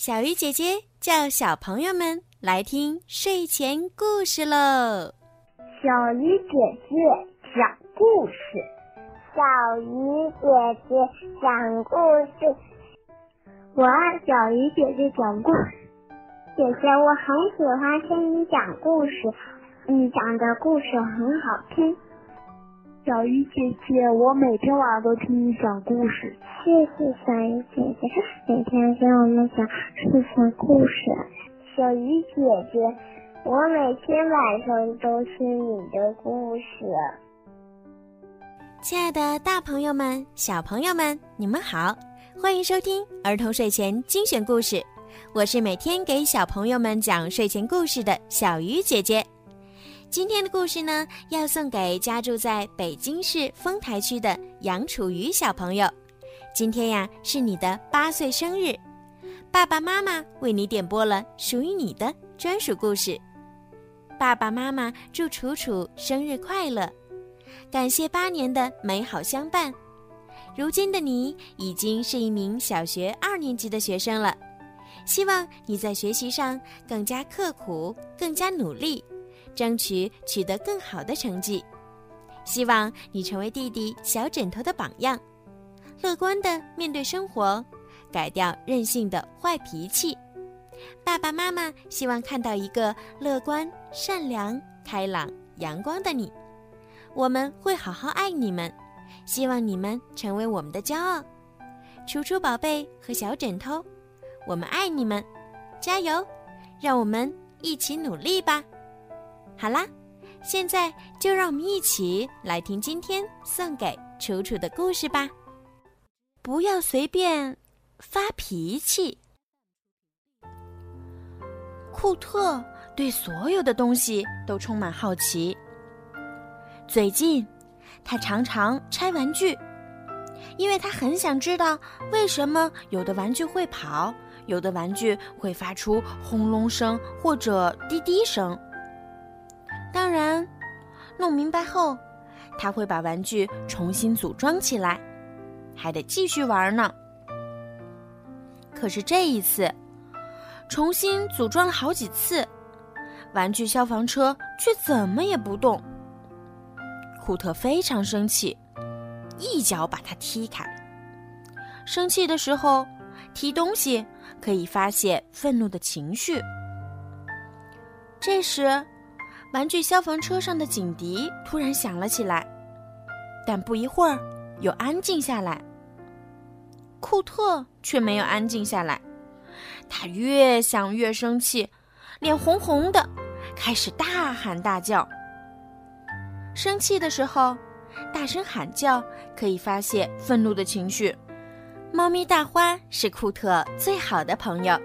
小鱼姐姐叫小朋友们来听睡前故事喽。小鱼姐姐讲故事，小鱼姐姐讲故事，我爱小鱼姐姐讲故事。姐姐，我很喜欢听你讲故事，你讲的故事很好听。小鱼姐姐，我每天晚上都听你讲故事。谢谢小鱼姐姐，每天给我们讲睡前故事。小鱼姐姐，我每天晚上都听你的故事。亲爱的，大朋友们、小朋友们，你们好，欢迎收听儿童睡前精选故事。我是每天给小朋友们讲睡前故事的小鱼姐姐。今天的故事呢，要送给家住在北京市丰台区的杨楚瑜小朋友。今天呀，是你的八岁生日，爸爸妈妈为你点播了属于你的专属故事。爸爸妈妈祝楚楚生日快乐，感谢八年的美好相伴。如今的你已经是一名小学二年级的学生了，希望你在学习上更加刻苦，更加努力。争取取得更好的成绩，希望你成为弟弟小枕头的榜样，乐观的面对生活，改掉任性的坏脾气。爸爸妈妈希望看到一个乐观、善良、开朗、阳光的你。我们会好好爱你们，希望你们成为我们的骄傲。楚楚宝贝和小枕头，我们爱你们，加油！让我们一起努力吧。好啦，现在就让我们一起来听今天送给楚楚的故事吧。不要随便发脾气。库特对所有的东西都充满好奇。最近，他常常拆玩具，因为他很想知道为什么有的玩具会跑，有的玩具会发出轰隆声或者滴滴声。当然，弄明白后，他会把玩具重新组装起来，还得继续玩呢。可是这一次，重新组装了好几次，玩具消防车却怎么也不动。库特非常生气，一脚把它踢开。生气的时候，踢东西可以发泄愤怒的情绪。这时。玩具消防车上的警笛突然响了起来，但不一会儿又安静下来。库特却没有安静下来，他越想越生气，脸红红的，开始大喊大叫。生气的时候，大声喊叫可以发泄愤怒的情绪。猫咪大花是库特最好的朋友。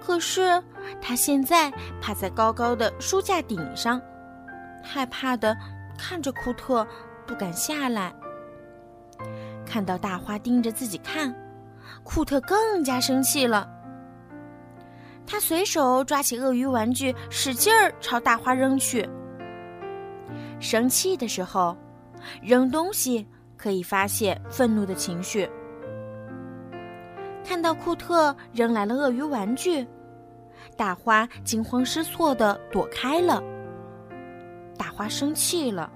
可是，他现在趴在高高的书架顶上，害怕的看着库特，不敢下来。看到大花盯着自己看，库特更加生气了。他随手抓起鳄鱼玩具，使劲儿朝大花扔去。生气的时候，扔东西可以发泄愤怒的情绪。看到库特扔来了鳄鱼玩具。大花惊慌失措地躲开了。大花生气了，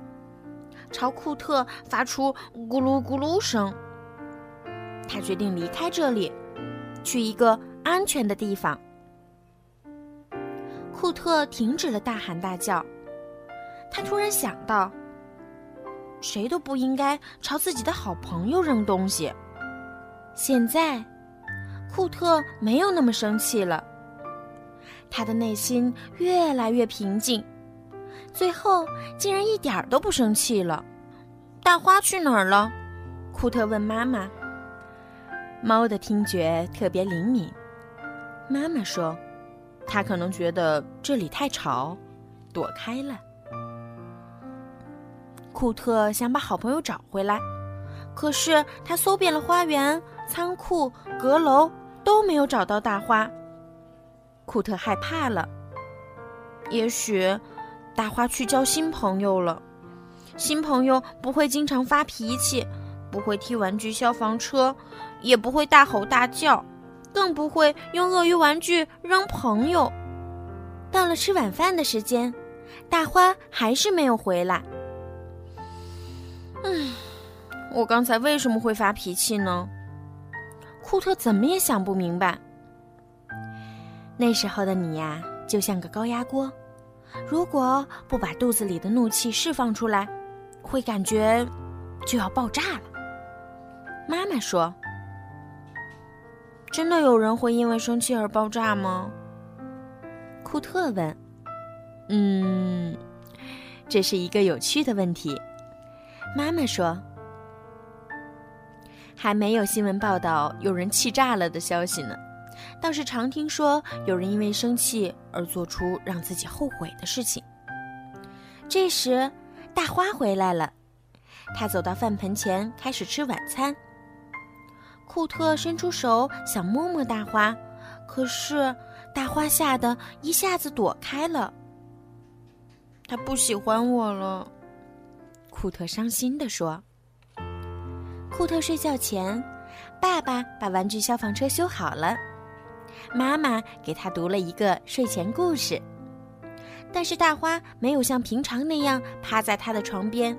朝库特发出咕噜咕噜声。他决定离开这里，去一个安全的地方。库特停止了大喊大叫。他突然想到，谁都不应该朝自己的好朋友扔东西。现在，库特没有那么生气了。他的内心越来越平静，最后竟然一点儿都不生气了。大花去哪儿了？库特问妈妈。猫的听觉特别灵敏，妈妈说，它可能觉得这里太吵，躲开了。库特想把好朋友找回来，可是他搜遍了花园、仓库、阁楼，都没有找到大花。库特害怕了。也许，大花去交新朋友了。新朋友不会经常发脾气，不会踢玩具消防车，也不会大吼大叫。更不会用鳄鱼玩具扔朋友。到了吃晚饭的时间，大花还是没有回来。嗯，我刚才为什么会发脾气呢？库特怎么也想不明白。那时候的你呀，就像个高压锅，如果不把肚子里的怒气释放出来，会感觉就要爆炸了。妈妈说：“真的有人会因为生气而爆炸吗？”库特问：“嗯，这是一个有趣的问题。”妈妈说：“还没有新闻报道有人气炸了的消息呢，倒是常听说有人因为生气而做出让自己后悔的事情。”这时，大花回来了，他走到饭盆前开始吃晚餐。库特伸出手想摸摸大花，可是大花吓得一下子躲开了。他不喜欢我了，库特伤心地说。库特睡觉前，爸爸把玩具消防车修好了，妈妈给他读了一个睡前故事，但是大花没有像平常那样趴在他的床边。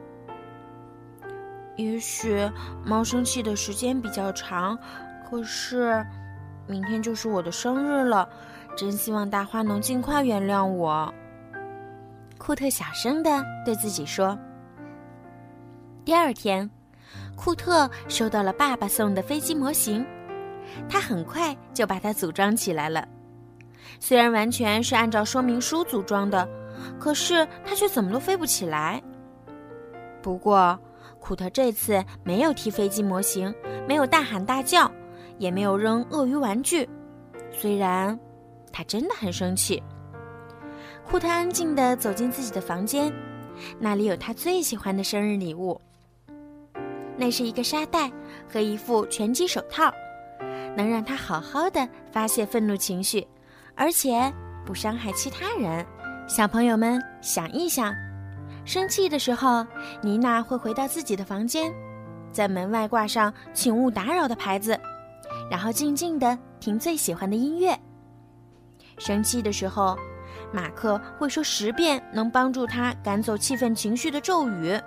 也许猫生气的时间比较长，可是明天就是我的生日了，真希望大花能尽快原谅我。库特小声的对自己说。第二天，库特收到了爸爸送的飞机模型，他很快就把它组装起来了。虽然完全是按照说明书组装的，可是他却怎么都飞不起来。不过，库特这次没有踢飞机模型，没有大喊大叫，也没有扔鳄鱼玩具。虽然他真的很生气，库特安静地走进自己的房间，那里有他最喜欢的生日礼物。那是一个沙袋和一副拳击手套，能让他好好的发泄愤怒情绪，而且不伤害其他人。小朋友们想一想。生气的时候，妮娜会回到自己的房间，在门外挂上“请勿打扰”的牌子，然后静静地听最喜欢的音乐。生气的时候，马克会说十遍能帮助他赶走气愤情绪的咒语：“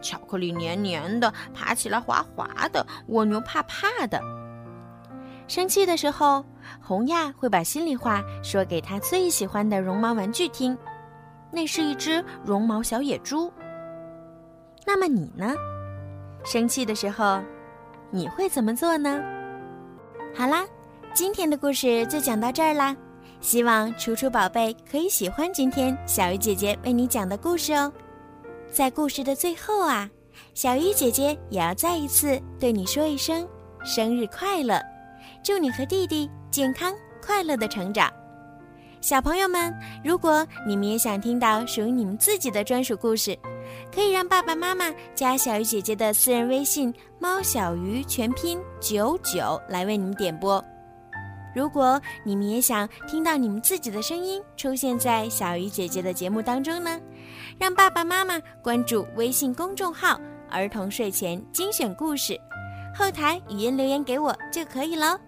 巧克力黏黏的，爬起来滑滑的，蜗牛怕怕的。”生气的时候，红亚会把心里话说给他最喜欢的绒毛玩具听。那是一只绒毛小野猪。那么你呢？生气的时候，你会怎么做呢？好啦，今天的故事就讲到这儿啦。希望楚楚宝贝可以喜欢今天小鱼姐姐为你讲的故事哦。在故事的最后啊，小鱼姐姐也要再一次对你说一声生日快乐，祝你和弟弟健康快乐的成长。小朋友们，如果你们也想听到属于你们自己的专属故事，可以让爸爸妈妈加小鱼姐姐的私人微信“猫小鱼”全拼九九来为你们点播。如果你们也想听到你们自己的声音出现在小鱼姐姐的节目当中呢，让爸爸妈妈关注微信公众号“儿童睡前精选故事”，后台语音留言给我就可以了。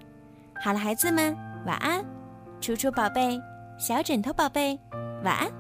好了，孩子们，晚安，楚楚宝贝。小枕头宝贝，晚安。